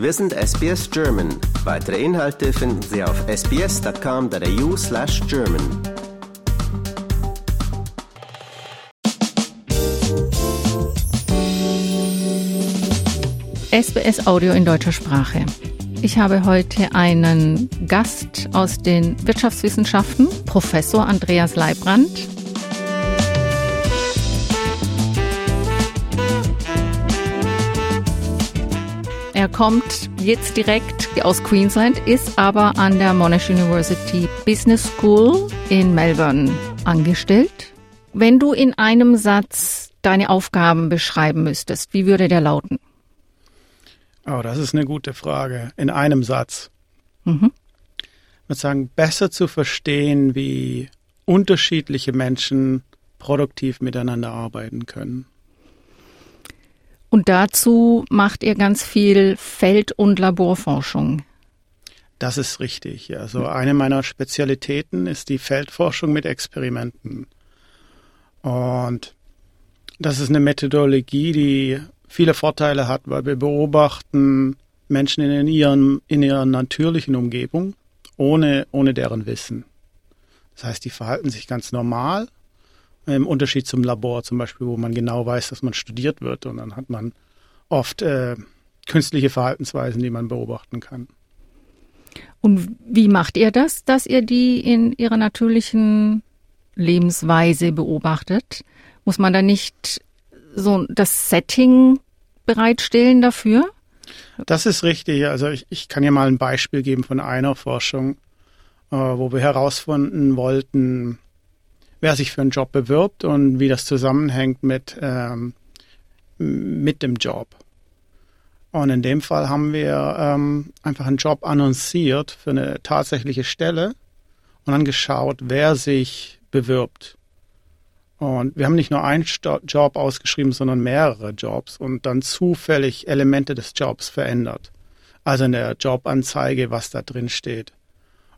Wir sind SBS German. Weitere Inhalte finden Sie auf sbs.com.au slash German. SBS Audio in deutscher Sprache. Ich habe heute einen Gast aus den Wirtschaftswissenschaften, Professor Andreas Leibrand. Kommt jetzt direkt aus Queensland, ist aber an der Monash University Business School in Melbourne angestellt. Wenn du in einem Satz deine Aufgaben beschreiben müsstest, wie würde der lauten? Oh, das ist eine gute Frage. In einem Satz. Mhm. Ich würde sagen, besser zu verstehen, wie unterschiedliche Menschen produktiv miteinander arbeiten können. Und dazu macht ihr ganz viel Feld- und Laborforschung. Das ist richtig. Also eine meiner Spezialitäten ist die Feldforschung mit Experimenten. Und das ist eine Methodologie, die viele Vorteile hat, weil wir beobachten Menschen in, ihren, in ihrer natürlichen Umgebung ohne, ohne deren Wissen. Das heißt, die verhalten sich ganz normal im Unterschied zum Labor zum Beispiel, wo man genau weiß, dass man studiert wird und dann hat man oft äh, künstliche Verhaltensweisen, die man beobachten kann. Und wie macht ihr das, dass ihr die in ihrer natürlichen Lebensweise beobachtet? Muss man da nicht so das Setting bereitstellen dafür? Das ist richtig. Also ich, ich kann ja mal ein Beispiel geben von einer Forschung, äh, wo wir herausfinden wollten, wer sich für einen Job bewirbt und wie das zusammenhängt mit, ähm, mit dem Job. Und in dem Fall haben wir ähm, einfach einen Job annonciert für eine tatsächliche Stelle und dann geschaut, wer sich bewirbt. Und wir haben nicht nur einen Job ausgeschrieben, sondern mehrere Jobs und dann zufällig Elemente des Jobs verändert. Also in der Jobanzeige, was da drin steht.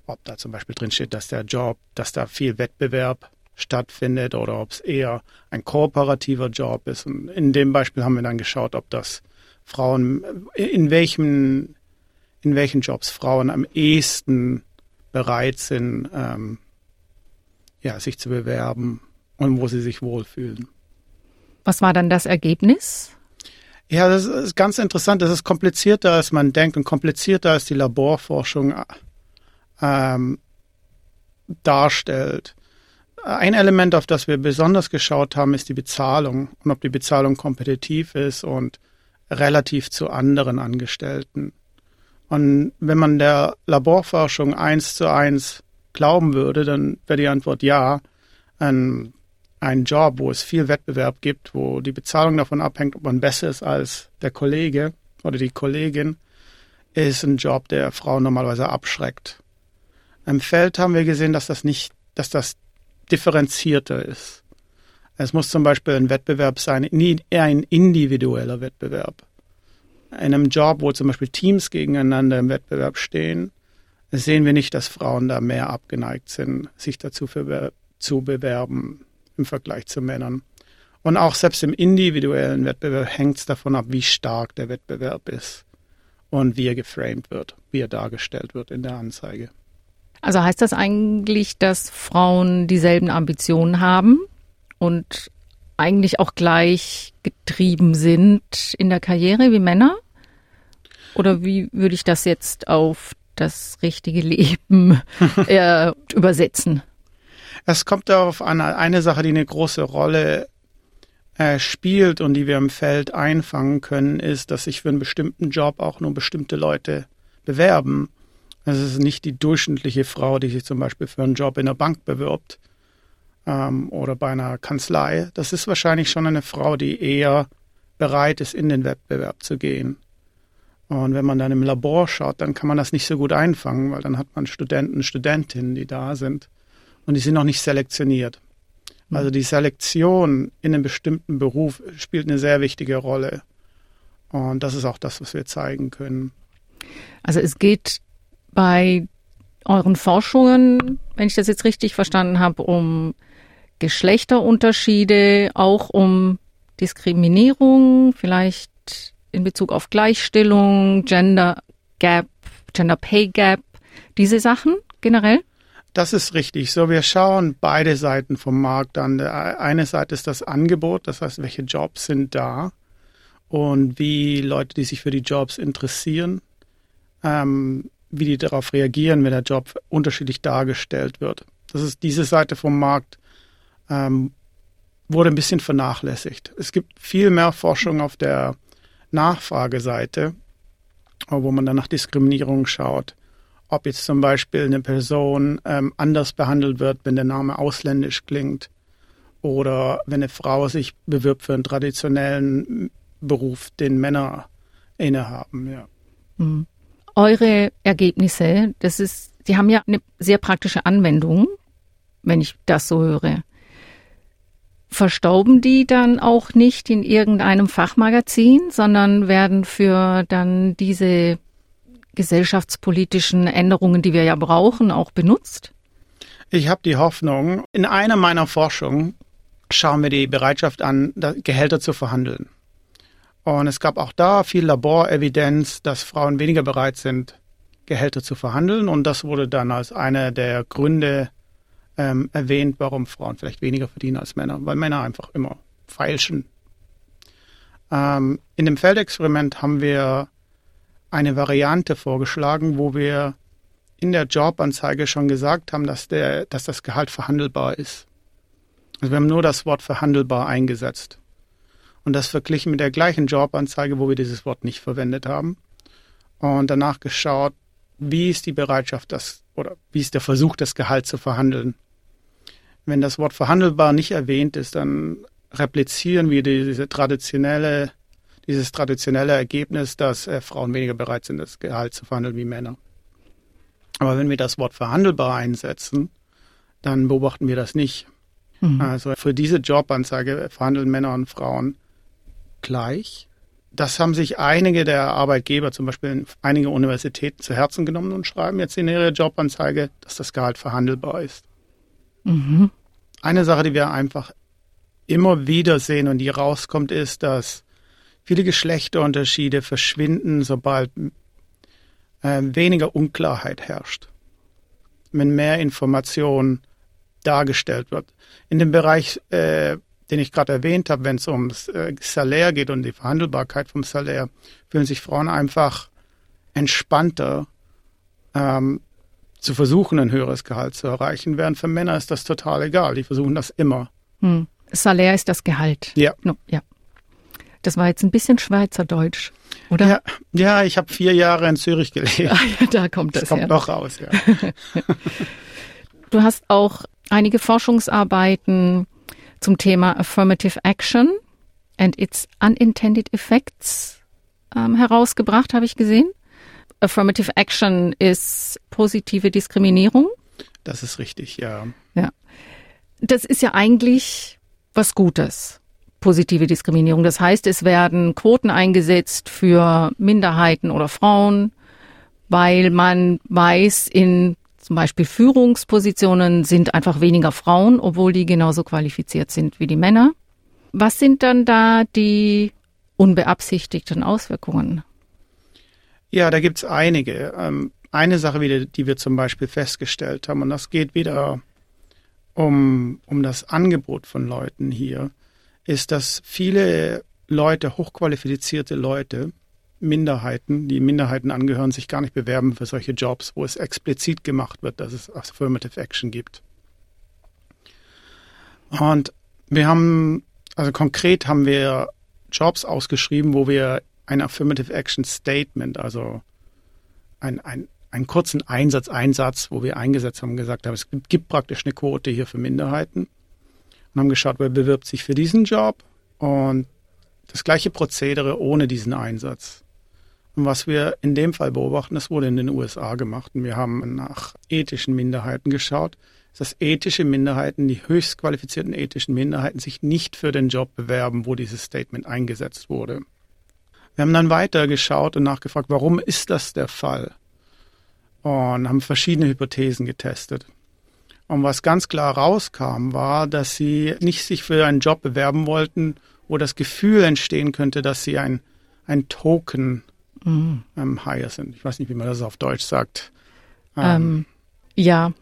Ob da zum Beispiel drin steht, dass der Job, dass da viel Wettbewerb stattfindet oder ob es eher ein kooperativer Job ist. Und in dem Beispiel haben wir dann geschaut, ob das Frauen, in welchen, in welchen Jobs Frauen am ehesten bereit sind, ähm, ja, sich zu bewerben und wo sie sich wohlfühlen. Was war dann das Ergebnis? Ja, das ist ganz interessant. Das ist komplizierter, als man denkt und komplizierter, als die Laborforschung ähm, darstellt. Ein Element, auf das wir besonders geschaut haben, ist die Bezahlung und ob die Bezahlung kompetitiv ist und relativ zu anderen Angestellten. Und wenn man der Laborforschung eins zu eins glauben würde, dann wäre die Antwort ja. Ein, ein Job, wo es viel Wettbewerb gibt, wo die Bezahlung davon abhängt, ob man besser ist als der Kollege oder die Kollegin, ist ein Job, der Frauen normalerweise abschreckt. Im Feld haben wir gesehen, dass das nicht, dass das differenzierter ist. Es muss zum Beispiel ein Wettbewerb sein, eher ein individueller Wettbewerb. In einem Job, wo zum Beispiel Teams gegeneinander im Wettbewerb stehen, sehen wir nicht, dass Frauen da mehr abgeneigt sind, sich dazu zu bewerben im Vergleich zu Männern. Und auch selbst im individuellen Wettbewerb hängt es davon ab, wie stark der Wettbewerb ist und wie er geframed wird, wie er dargestellt wird in der Anzeige. Also heißt das eigentlich, dass Frauen dieselben Ambitionen haben und eigentlich auch gleich getrieben sind in der Karriere wie Männer? Oder wie würde ich das jetzt auf das richtige Leben äh, übersetzen? Es kommt darauf an, eine Sache, die eine große Rolle äh, spielt und die wir im Feld einfangen können, ist, dass sich für einen bestimmten Job auch nur bestimmte Leute bewerben. Es ist nicht die durchschnittliche Frau, die sich zum Beispiel für einen Job in der Bank bewirbt ähm, oder bei einer Kanzlei. Das ist wahrscheinlich schon eine Frau, die eher bereit ist, in den Wettbewerb zu gehen. Und wenn man dann im Labor schaut, dann kann man das nicht so gut einfangen, weil dann hat man Studenten, Studentinnen, die da sind und die sind noch nicht selektioniert. Mhm. Also die Selektion in einem bestimmten Beruf spielt eine sehr wichtige Rolle. Und das ist auch das, was wir zeigen können. Also es geht bei euren Forschungen, wenn ich das jetzt richtig verstanden habe, um Geschlechterunterschiede, auch um Diskriminierung, vielleicht in Bezug auf Gleichstellung, Gender Gap, Gender Pay Gap, diese Sachen generell? Das ist richtig. So, wir schauen beide Seiten vom Markt an. Eine Seite ist das Angebot, das heißt, welche Jobs sind da und wie Leute, die sich für die Jobs interessieren, ähm, wie die darauf reagieren, wenn der Job unterschiedlich dargestellt wird. Das ist diese Seite vom Markt, ähm, wurde ein bisschen vernachlässigt. Es gibt viel mehr Forschung auf der Nachfrageseite, wo man dann nach Diskriminierung schaut ob jetzt zum Beispiel eine Person ähm, anders behandelt wird, wenn der Name ausländisch klingt oder wenn eine Frau sich bewirbt für einen traditionellen Beruf, den Männer innehaben. Ja. Mhm. Eure Ergebnisse, das ist, Sie haben ja eine sehr praktische Anwendung, wenn ich das so höre. Verstauben die dann auch nicht in irgendeinem Fachmagazin, sondern werden für dann diese gesellschaftspolitischen Änderungen, die wir ja brauchen, auch benutzt? Ich habe die Hoffnung, in einer meiner Forschungen schauen wir die Bereitschaft an, Gehälter zu verhandeln. Und es gab auch da viel Laborevidenz, dass Frauen weniger bereit sind, Gehälter zu verhandeln. Und das wurde dann als einer der Gründe ähm, erwähnt, warum Frauen vielleicht weniger verdienen als Männer, weil Männer einfach immer feilschen. Ähm, in dem Feldexperiment haben wir eine Variante vorgeschlagen, wo wir in der Jobanzeige schon gesagt haben, dass, der, dass das Gehalt verhandelbar ist. Also wir haben nur das Wort verhandelbar eingesetzt. Und das verglichen mit der gleichen Jobanzeige, wo wir dieses Wort nicht verwendet haben. Und danach geschaut, wie ist die Bereitschaft, das oder wie ist der Versuch, das Gehalt zu verhandeln. Wenn das Wort verhandelbar nicht erwähnt ist, dann replizieren wir diese traditionelle dieses traditionelle Ergebnis, dass äh, Frauen weniger bereit sind, das Gehalt zu verhandeln wie Männer. Aber wenn wir das Wort verhandelbar einsetzen, dann beobachten wir das nicht. Mhm. Also für diese Jobanzeige verhandeln Männer und Frauen gleich. Das haben sich einige der Arbeitgeber, zum Beispiel einige Universitäten, zu Herzen genommen und schreiben jetzt in ihre Jobanzeige, dass das Gehalt verhandelbar ist. Mhm. Eine Sache, die wir einfach immer wieder sehen und die rauskommt, ist, dass Viele Geschlechterunterschiede verschwinden, sobald äh, weniger Unklarheit herrscht, wenn mehr Information dargestellt wird. In dem Bereich, äh, den ich gerade erwähnt habe, wenn es ums äh, Salär geht und die Verhandelbarkeit vom Salär, fühlen sich Frauen einfach entspannter, ähm, zu versuchen, ein höheres Gehalt zu erreichen, während für Männer ist das total egal. Die versuchen das immer. Hm. Salär ist das Gehalt. Ja. No, ja. Das war jetzt ein bisschen Schweizerdeutsch, oder? Ja, ja ich habe vier Jahre in Zürich gelebt. Ah, ja, da kommt das, das kommt her. noch raus, ja. du hast auch einige Forschungsarbeiten zum Thema Affirmative Action and its Unintended Effects ähm, herausgebracht, habe ich gesehen. Affirmative Action ist positive Diskriminierung. Das ist richtig, ja. Ja. Das ist ja eigentlich was Gutes positive Diskriminierung. Das heißt, es werden Quoten eingesetzt für Minderheiten oder Frauen, weil man weiß, in zum Beispiel Führungspositionen sind einfach weniger Frauen, obwohl die genauso qualifiziert sind wie die Männer. Was sind dann da die unbeabsichtigten Auswirkungen? Ja, da gibt es einige. Ähm, eine Sache wieder, die wir zum Beispiel festgestellt haben, und das geht wieder um, um das Angebot von Leuten hier ist, dass viele Leute, hochqualifizierte Leute, Minderheiten, die Minderheiten angehören, sich gar nicht bewerben für solche Jobs, wo es explizit gemacht wird, dass es Affirmative Action gibt. Und wir haben, also konkret haben wir Jobs ausgeschrieben, wo wir ein Affirmative Action Statement, also ein, ein, einen kurzen Einsatz, Einsatz, wo wir eingesetzt haben, gesagt haben, es gibt, gibt praktisch eine Quote hier für Minderheiten und haben geschaut, wer bewirbt sich für diesen Job und das gleiche Prozedere ohne diesen Einsatz. Was wir in dem Fall beobachten, das wurde in den USA gemacht und wir haben nach ethischen Minderheiten geschaut, dass ethische Minderheiten, die höchst qualifizierten ethischen Minderheiten sich nicht für den Job bewerben, wo dieses Statement eingesetzt wurde. Wir haben dann weiter geschaut und nachgefragt, warum ist das der Fall? Und haben verschiedene Hypothesen getestet. Und was ganz klar rauskam, war, dass sie nicht sich für einen Job bewerben wollten, wo das Gefühl entstehen könnte, dass sie ein, ein Token mhm. ähm, sind. Ich weiß nicht, wie man das auf Deutsch sagt. Ähm, ähm, ja,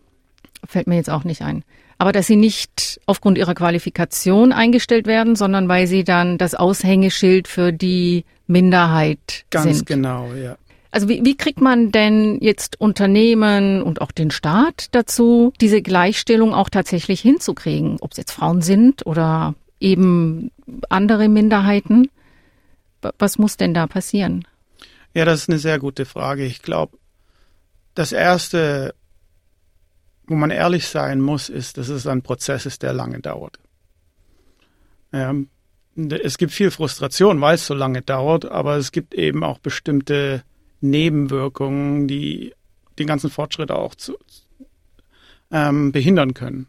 fällt mir jetzt auch nicht ein. Aber dass sie nicht aufgrund ihrer Qualifikation eingestellt werden, sondern weil sie dann das Aushängeschild für die Minderheit Ganz sind. Ganz genau, ja. Also wie, wie kriegt man denn jetzt Unternehmen und auch den Staat dazu, diese Gleichstellung auch tatsächlich hinzukriegen? Ob es jetzt Frauen sind oder eben andere Minderheiten? Was muss denn da passieren? Ja, das ist eine sehr gute Frage. Ich glaube, das Erste, wo man ehrlich sein muss, ist, dass es ein Prozess ist, der lange dauert. Ja, es gibt viel Frustration, weil es so lange dauert, aber es gibt eben auch bestimmte Nebenwirkungen, die den ganzen Fortschritt auch zu, ähm, behindern können.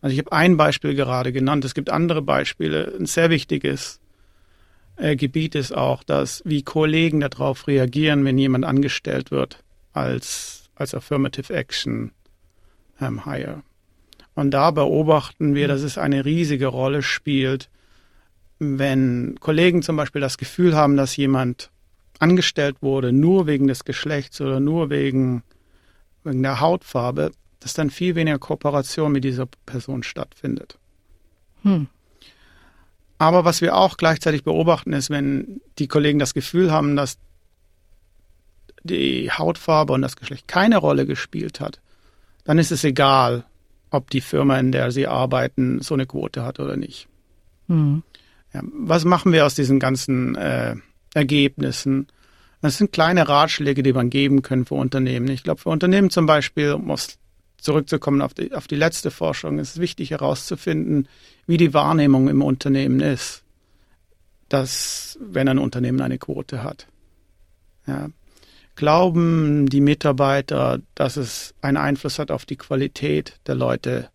Also ich habe ein Beispiel gerade genannt. Es gibt andere Beispiele. Ein sehr wichtiges äh, Gebiet ist auch, dass wie Kollegen darauf reagieren, wenn jemand angestellt wird als, als Affirmative Action ähm, Hire. Und da beobachten wir, dass es eine riesige Rolle spielt, wenn Kollegen zum Beispiel das Gefühl haben, dass jemand angestellt wurde, nur wegen des Geschlechts oder nur wegen, wegen der Hautfarbe, dass dann viel weniger Kooperation mit dieser Person stattfindet. Hm. Aber was wir auch gleichzeitig beobachten, ist, wenn die Kollegen das Gefühl haben, dass die Hautfarbe und das Geschlecht keine Rolle gespielt hat, dann ist es egal, ob die Firma, in der sie arbeiten, so eine Quote hat oder nicht. Hm. Ja, was machen wir aus diesen ganzen äh, Ergebnissen. Das sind kleine Ratschläge, die man geben kann für Unternehmen. Ich glaube, für Unternehmen zum Beispiel, um zurückzukommen auf die, auf die letzte Forschung, ist es wichtig herauszufinden, wie die Wahrnehmung im Unternehmen ist, dass, wenn ein Unternehmen eine Quote hat. Ja. Glauben die Mitarbeiter, dass es einen Einfluss hat auf die Qualität der Leute,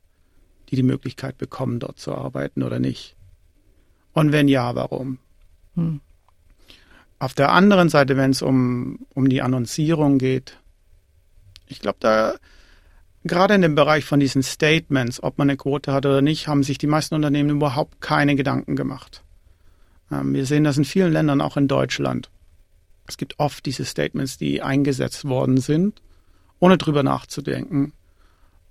die die Möglichkeit bekommen, dort zu arbeiten oder nicht? Und wenn ja, warum? Hm. Auf der anderen Seite, wenn es um, um die Annoncierung geht, ich glaube, da gerade in dem Bereich von diesen Statements, ob man eine Quote hat oder nicht, haben sich die meisten Unternehmen überhaupt keine Gedanken gemacht. Ähm, wir sehen das in vielen Ländern, auch in Deutschland. Es gibt oft diese Statements, die eingesetzt worden sind, ohne drüber nachzudenken.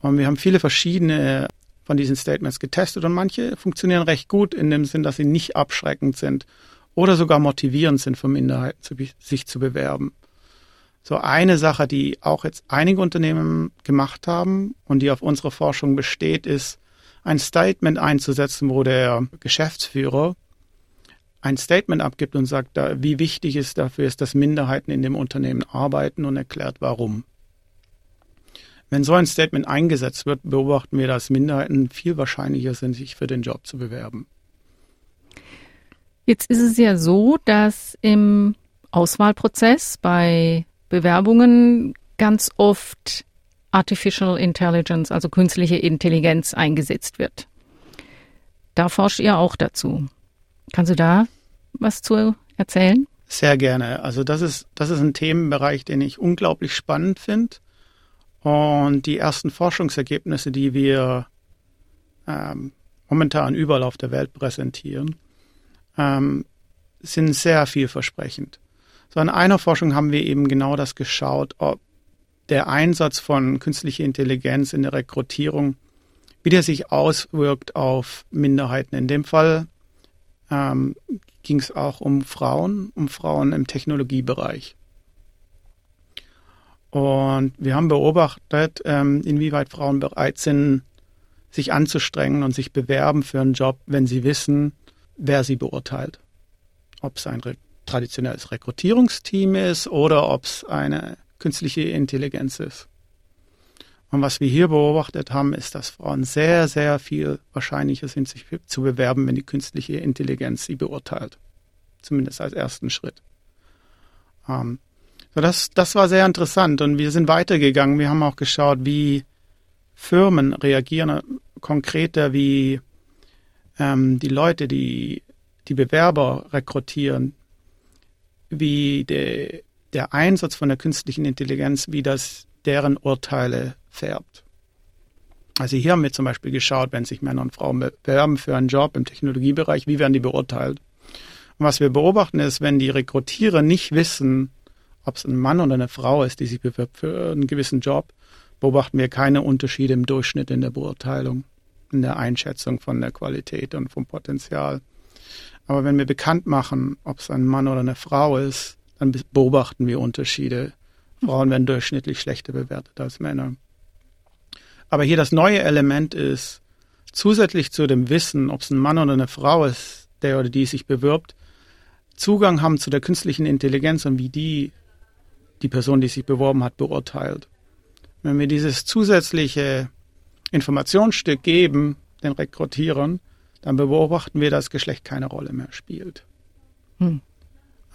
Und wir haben viele verschiedene von diesen Statements getestet und manche funktionieren recht gut in dem Sinn, dass sie nicht abschreckend sind oder sogar motivierend sind für Minderheiten, sich zu bewerben. So eine Sache, die auch jetzt einige Unternehmen gemacht haben und die auf unserer Forschung besteht, ist, ein Statement einzusetzen, wo der Geschäftsführer ein Statement abgibt und sagt, wie wichtig es dafür ist, dass Minderheiten in dem Unternehmen arbeiten und erklärt, warum. Wenn so ein Statement eingesetzt wird, beobachten wir, dass Minderheiten viel wahrscheinlicher sind, sich für den Job zu bewerben. Jetzt ist es ja so, dass im Auswahlprozess bei Bewerbungen ganz oft Artificial Intelligence, also künstliche Intelligenz eingesetzt wird. Da forscht ihr auch dazu. Kannst du da was zu erzählen? Sehr gerne. Also das ist, das ist ein Themenbereich, den ich unglaublich spannend finde. Und die ersten Forschungsergebnisse, die wir ähm, momentan überall auf der Welt präsentieren, ähm, sind sehr vielversprechend. So in einer Forschung haben wir eben genau das geschaut, ob der Einsatz von künstlicher Intelligenz in der Rekrutierung, wie der sich auswirkt auf Minderheiten. In dem Fall ähm, ging es auch um Frauen, um Frauen im Technologiebereich. Und wir haben beobachtet, ähm, inwieweit Frauen bereit sind, sich anzustrengen und sich bewerben für einen Job, wenn sie wissen, wer sie beurteilt. Ob es ein re traditionelles Rekrutierungsteam ist oder ob es eine künstliche Intelligenz ist. Und was wir hier beobachtet haben, ist, dass Frauen sehr, sehr viel wahrscheinlicher sind, sich zu bewerben, wenn die künstliche Intelligenz sie beurteilt. Zumindest als ersten Schritt. Ähm, so das, das war sehr interessant und wir sind weitergegangen. Wir haben auch geschaut, wie Firmen reagieren konkreter, wie ähm, die Leute, die die Bewerber rekrutieren, wie de, der Einsatz von der künstlichen Intelligenz, wie das deren Urteile färbt. Also hier haben wir zum Beispiel geschaut, wenn sich Männer und Frauen bewerben für einen Job im Technologiebereich, wie werden die beurteilt? Und was wir beobachten ist, wenn die Rekrutierer nicht wissen, ob es ein Mann oder eine Frau ist, die sich bewirbt für einen gewissen Job, beobachten wir keine Unterschiede im Durchschnitt in der Beurteilung, in der Einschätzung von der Qualität und vom Potenzial. Aber wenn wir bekannt machen, ob es ein Mann oder eine Frau ist, dann beobachten wir Unterschiede. Frauen werden durchschnittlich schlechter bewertet als Männer. Aber hier das neue Element ist, zusätzlich zu dem Wissen, ob es ein Mann oder eine Frau ist, der oder die sich bewirbt, Zugang haben zu der künstlichen Intelligenz und wie die die Person, die sich beworben hat, beurteilt. Wenn wir dieses zusätzliche Informationsstück geben, den Rekrutierern, dann beobachten wir, dass Geschlecht keine Rolle mehr spielt. Hm.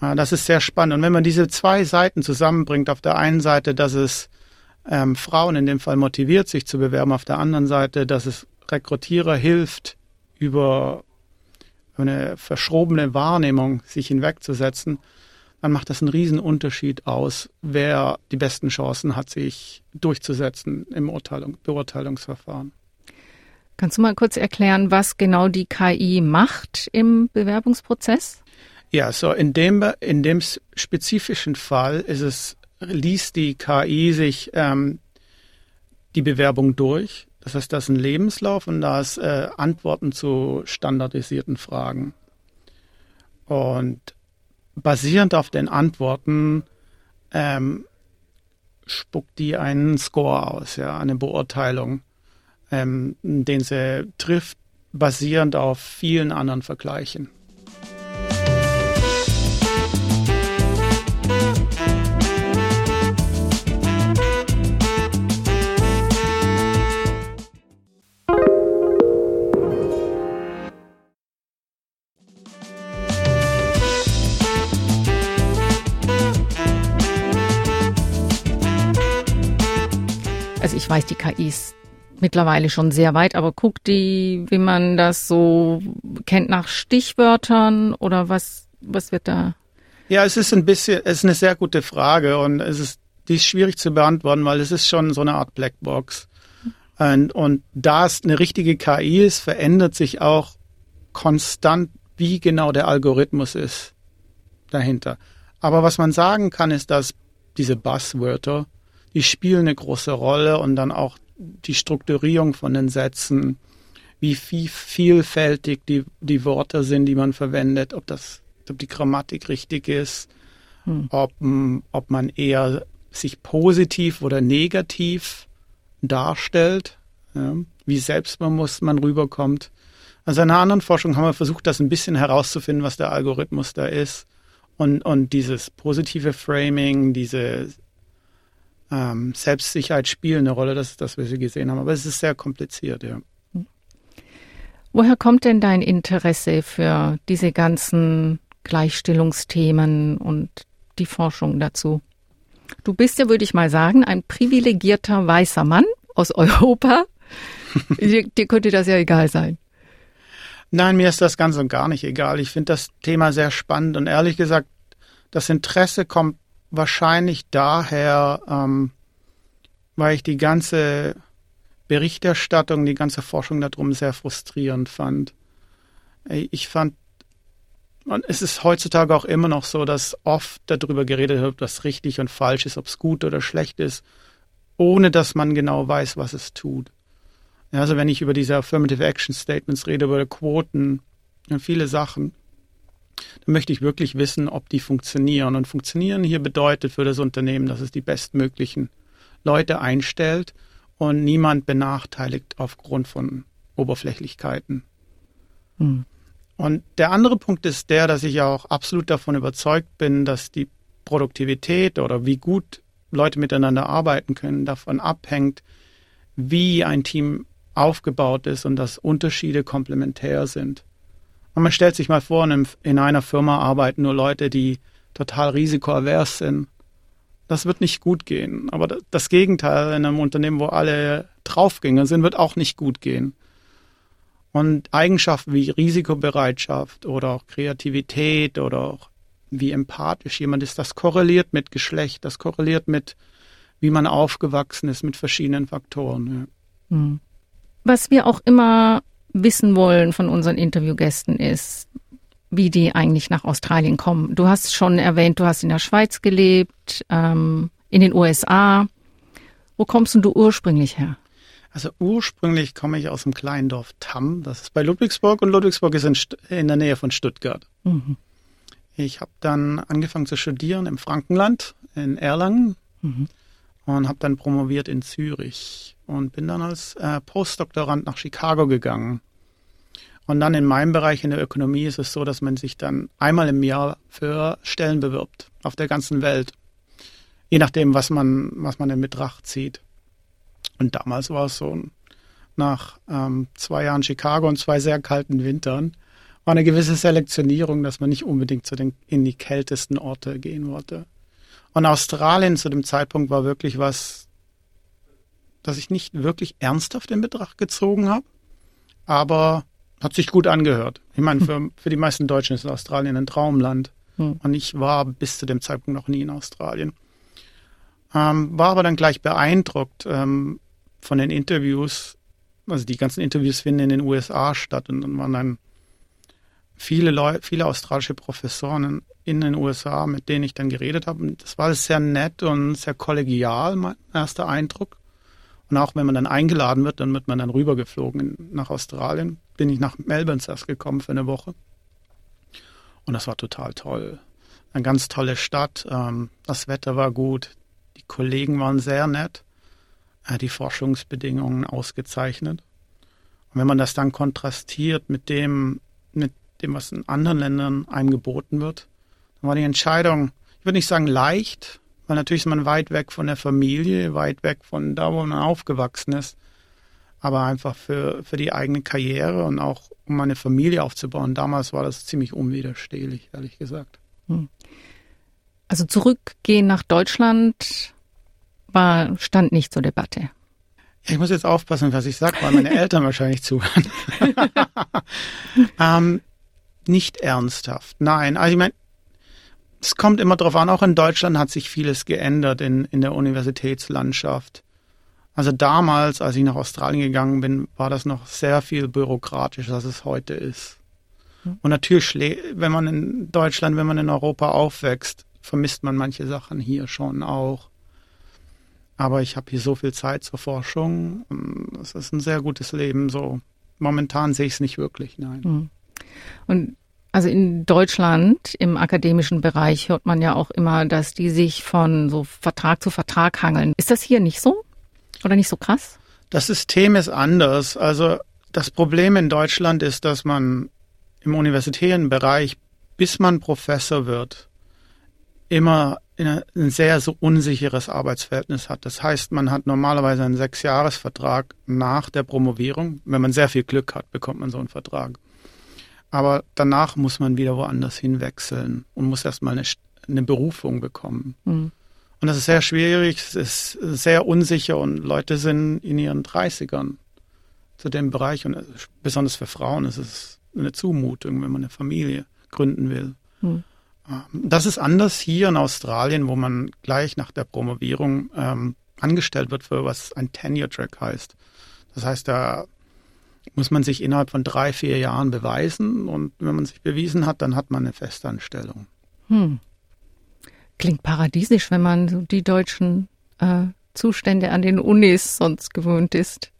Das ist sehr spannend. Und wenn man diese zwei Seiten zusammenbringt, auf der einen Seite, dass es ähm, Frauen in dem Fall motiviert, sich zu bewerben, auf der anderen Seite, dass es Rekrutierer hilft, über eine verschrobene Wahrnehmung sich hinwegzusetzen, dann macht das einen riesen Unterschied aus, wer die besten Chancen hat, sich durchzusetzen im Urteilung, Beurteilungsverfahren. Kannst du mal kurz erklären, was genau die KI macht im Bewerbungsprozess? Ja, so in dem, in dem spezifischen Fall ist es, liest die KI sich ähm, die Bewerbung durch. Das heißt, das ist ein Lebenslauf und da ist äh, Antworten zu standardisierten Fragen. Und basierend auf den Antworten ähm, spuckt die einen Score aus, ja, eine Beurteilung, ähm, den sie trifft, basierend auf vielen anderen Vergleichen. weiß die KIs mittlerweile schon sehr weit, aber guckt die, wie man das so kennt, nach Stichwörtern oder was, was wird da? Ja, es ist ein bisschen, es ist eine sehr gute Frage und es ist, die ist schwierig zu beantworten, weil es ist schon so eine Art Blackbox. Und, und da es eine richtige KI ist, verändert sich auch konstant, wie genau der Algorithmus ist dahinter. Aber was man sagen kann, ist, dass diese Buzzwörter, die spielen eine große Rolle und dann auch die Strukturierung von den Sätzen, wie viel, vielfältig die, die Worte sind, die man verwendet, ob das, ob die Grammatik richtig ist, hm. ob, ob man eher sich positiv oder negativ darstellt, ja, wie selbstbewusst man rüberkommt. Also in einer anderen Forschung haben wir versucht, das ein bisschen herauszufinden, was der Algorithmus da ist. Und, und dieses positive Framing, diese ähm, Selbstsicherheit spielen eine Rolle, das ist das, was wir gesehen haben. Aber es ist sehr kompliziert, ja. Woher kommt denn dein Interesse für diese ganzen Gleichstellungsthemen und die Forschung dazu? Du bist ja, würde ich mal sagen, ein privilegierter weißer Mann aus Europa. dir, dir könnte das ja egal sein. Nein, mir ist das ganz und gar nicht egal. Ich finde das Thema sehr spannend und ehrlich gesagt, das Interesse kommt wahrscheinlich daher, ähm, weil ich die ganze Berichterstattung, die ganze Forschung darum sehr frustrierend fand. Ich fand, und es ist heutzutage auch immer noch so, dass oft darüber geredet wird, was richtig und falsch ist, ob es gut oder schlecht ist, ohne dass man genau weiß, was es tut. Also wenn ich über diese Affirmative Action Statements rede, über Quoten, viele Sachen, dann möchte ich wirklich wissen, ob die funktionieren. Und funktionieren hier bedeutet für das Unternehmen, dass es die bestmöglichen Leute einstellt und niemand benachteiligt aufgrund von Oberflächlichkeiten. Hm. Und der andere Punkt ist der, dass ich auch absolut davon überzeugt bin, dass die Produktivität oder wie gut Leute miteinander arbeiten können, davon abhängt, wie ein Team aufgebaut ist und dass Unterschiede komplementär sind. Und man stellt sich mal vor, in einer Firma arbeiten nur Leute, die total risikoavers sind. Das wird nicht gut gehen. Aber das Gegenteil in einem Unternehmen, wo alle Draufgänger sind, wird auch nicht gut gehen. Und Eigenschaften wie Risikobereitschaft oder auch Kreativität oder auch wie empathisch jemand ist, das korreliert mit Geschlecht, das korreliert mit, wie man aufgewachsen ist, mit verschiedenen Faktoren. Ja. Hm. Was wir auch immer wissen wollen von unseren Interviewgästen ist, wie die eigentlich nach Australien kommen. Du hast schon erwähnt, du hast in der Schweiz gelebt, ähm, in den USA. Wo kommst denn du ursprünglich her? Also ursprünglich komme ich aus dem kleinen Dorf Tamm, das ist bei Ludwigsburg und Ludwigsburg ist in, in der Nähe von Stuttgart. Mhm. Ich habe dann angefangen zu studieren im Frankenland in Erlangen mhm. und habe dann promoviert in Zürich und bin dann als äh, Postdoktorand nach Chicago gegangen. Und dann in meinem Bereich in der Ökonomie ist es so, dass man sich dann einmal im Jahr für Stellen bewirbt auf der ganzen Welt. Je nachdem, was man, was man in Betracht zieht. Und damals war es so, nach ähm, zwei Jahren Chicago und zwei sehr kalten Wintern, war eine gewisse Selektionierung, dass man nicht unbedingt zu den, in die kältesten Orte gehen wollte. Und Australien zu dem Zeitpunkt war wirklich was, das ich nicht wirklich ernsthaft in Betracht gezogen habe, aber hat sich gut angehört. Ich meine, für, für die meisten Deutschen ist Australien ein Traumland. Hm. Und ich war bis zu dem Zeitpunkt noch nie in Australien. Ähm, war aber dann gleich beeindruckt ähm, von den Interviews. Also die ganzen Interviews finden in den USA statt und dann waren dann viele Leute, viele australische Professoren in den USA, mit denen ich dann geredet habe. Und das war alles sehr nett und sehr kollegial, mein erster Eindruck. Und auch wenn man dann eingeladen wird, dann wird man dann rübergeflogen nach Australien. Bin ich nach Melbourne erst gekommen für eine Woche. Und das war total toll. Eine ganz tolle Stadt. Ähm, das Wetter war gut. Die Kollegen waren sehr nett. Äh, die Forschungsbedingungen ausgezeichnet. Und wenn man das dann kontrastiert mit dem, mit dem, was in anderen Ländern einem geboten wird, dann war die Entscheidung, ich würde nicht sagen leicht, weil natürlich ist man weit weg von der Familie, weit weg von da, wo man aufgewachsen ist. Aber einfach für, für die eigene Karriere und auch um meine Familie aufzubauen. Damals war das ziemlich unwiderstehlich, ehrlich gesagt. Hm. Also zurückgehen nach Deutschland war, stand nicht zur Debatte. Ich muss jetzt aufpassen, was ich sage, weil meine Eltern wahrscheinlich zuhören. ähm, nicht ernsthaft. Nein, also ich meine, es kommt immer darauf an, auch in Deutschland hat sich vieles geändert in, in der Universitätslandschaft. Also damals, als ich nach Australien gegangen bin, war das noch sehr viel bürokratischer, als es heute ist. Hm. Und natürlich, wenn man in Deutschland, wenn man in Europa aufwächst, vermisst man manche Sachen hier schon auch. Aber ich habe hier so viel Zeit zur Forschung. Es ist ein sehr gutes Leben. So momentan sehe ich es nicht wirklich, nein. Hm. Und also in Deutschland im akademischen Bereich hört man ja auch immer, dass die sich von so Vertrag zu Vertrag hangeln. Ist das hier nicht so? Oder nicht so krass? Das System ist anders. Also das Problem in Deutschland ist, dass man im universitären Bereich, bis man Professor wird, immer ein sehr so unsicheres Arbeitsverhältnis hat. Das heißt, man hat normalerweise einen Sechsjahresvertrag nach der Promovierung. Wenn man sehr viel Glück hat, bekommt man so einen Vertrag. Aber danach muss man wieder woanders hinwechseln und muss erstmal eine, eine Berufung bekommen. Mhm. Und das ist sehr schwierig, es ist sehr unsicher und Leute sind in ihren 30ern zu dem Bereich und besonders für Frauen ist es eine Zumutung, wenn man eine Familie gründen will. Mhm. Das ist anders hier in Australien, wo man gleich nach der Promovierung ähm, angestellt wird für was ein Tenure-Track heißt. Das heißt, da muss man sich innerhalb von drei, vier Jahren beweisen. Und wenn man sich bewiesen hat, dann hat man eine Festanstellung. Hm. Klingt paradiesisch, wenn man so die deutschen äh, Zustände an den Unis sonst gewöhnt ist.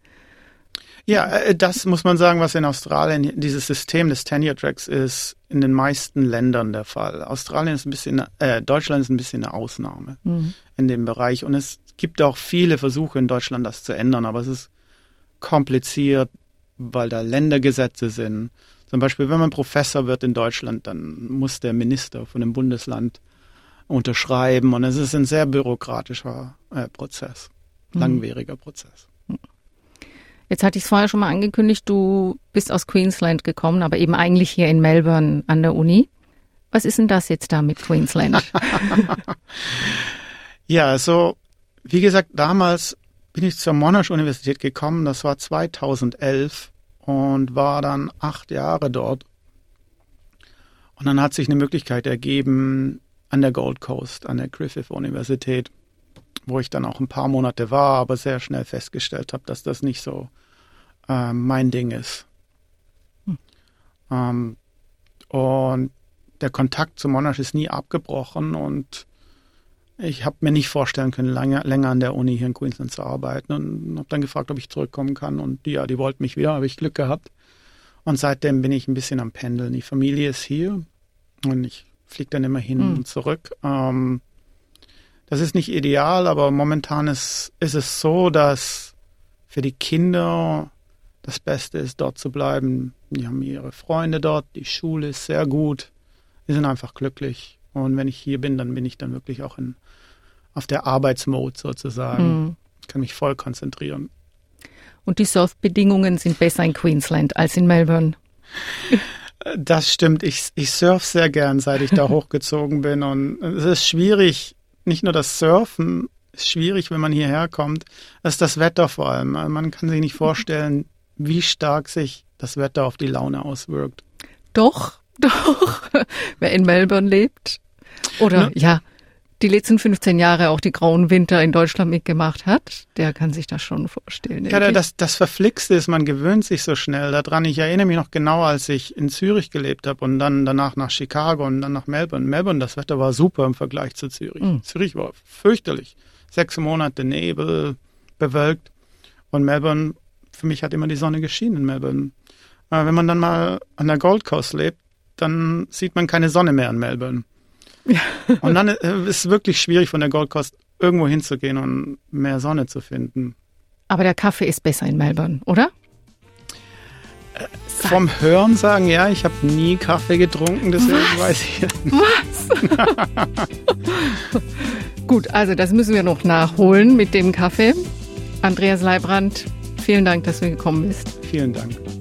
Ja, äh, das muss man sagen, was in Australien, dieses System des Tenure Tracks ist in den meisten Ländern der Fall. Australien ist ein bisschen, äh, Deutschland ist ein bisschen eine Ausnahme mhm. in dem Bereich. Und es gibt auch viele Versuche in Deutschland, das zu ändern, aber es ist kompliziert, weil da Ländergesetze sind. Zum Beispiel, wenn man Professor wird in Deutschland, dann muss der Minister von dem Bundesland unterschreiben und es ist ein sehr bürokratischer äh, Prozess, mhm. langwieriger Prozess. Jetzt hatte ich es vorher schon mal angekündigt, du bist aus Queensland gekommen, aber eben eigentlich hier in Melbourne an der Uni. Was ist denn das jetzt da mit Queensland? ja, also wie gesagt, damals bin ich zur Monash-Universität gekommen, das war 2011 und war dann acht Jahre dort. Und dann hat sich eine Möglichkeit ergeben an der Gold Coast, an der Griffith-Universität, wo ich dann auch ein paar Monate war, aber sehr schnell festgestellt habe, dass das nicht so äh, mein Ding ist. Hm. Ähm, Und der Kontakt zu Monash ist nie abgebrochen und ich habe mir nicht vorstellen können, lange, länger an der Uni hier in Queensland zu arbeiten und habe dann gefragt, ob ich zurückkommen kann. Und ja, die wollten mich wieder, habe ich Glück gehabt. Und seitdem bin ich ein bisschen am Pendeln. Die Familie ist hier und ich fliege dann immer hin mhm. und zurück. Ähm, das ist nicht ideal, aber momentan ist, ist es so, dass für die Kinder das Beste ist, dort zu bleiben. Die haben ihre Freunde dort, die Schule ist sehr gut. Die sind einfach glücklich. Und wenn ich hier bin, dann bin ich dann wirklich auch in, auf der Arbeitsmode sozusagen. Mhm. Kann mich voll konzentrieren. Und die Surfbedingungen sind besser in Queensland als in Melbourne. Das stimmt. Ich, ich surf sehr gern, seit ich da hochgezogen bin. Und es ist schwierig, nicht nur das Surfen ist schwierig, wenn man hierher kommt, es ist das Wetter vor allem. Man kann sich nicht vorstellen, wie stark sich das Wetter auf die Laune auswirkt. Doch, doch. Wer in Melbourne lebt oder ne? ja, die letzten 15 Jahre auch die grauen Winter in Deutschland mitgemacht hat, der kann sich das schon vorstellen. Ja, das, das Verflixte ist, man gewöhnt sich so schnell daran. Ich erinnere mich noch genau, als ich in Zürich gelebt habe und dann danach nach Chicago und dann nach Melbourne. Melbourne, das Wetter war super im Vergleich zu Zürich. Mhm. Zürich war fürchterlich. Sechs Monate Nebel, bewölkt. Und Melbourne, für mich hat immer die Sonne geschienen in Melbourne. Aber wenn man dann mal an der Gold Coast lebt, dann sieht man keine Sonne mehr in Melbourne. Ja. Und dann äh, ist es wirklich schwierig, von der Gold Coast irgendwo hinzugehen und mehr Sonne zu finden. Aber der Kaffee ist besser in Melbourne, oder? Äh, vom Hören sagen, ja, ich habe nie Kaffee getrunken, deswegen Was? weiß ich. Was? Gut, also das müssen wir noch nachholen mit dem Kaffee. Andreas Leibrand, vielen Dank, dass du gekommen bist. Vielen Dank.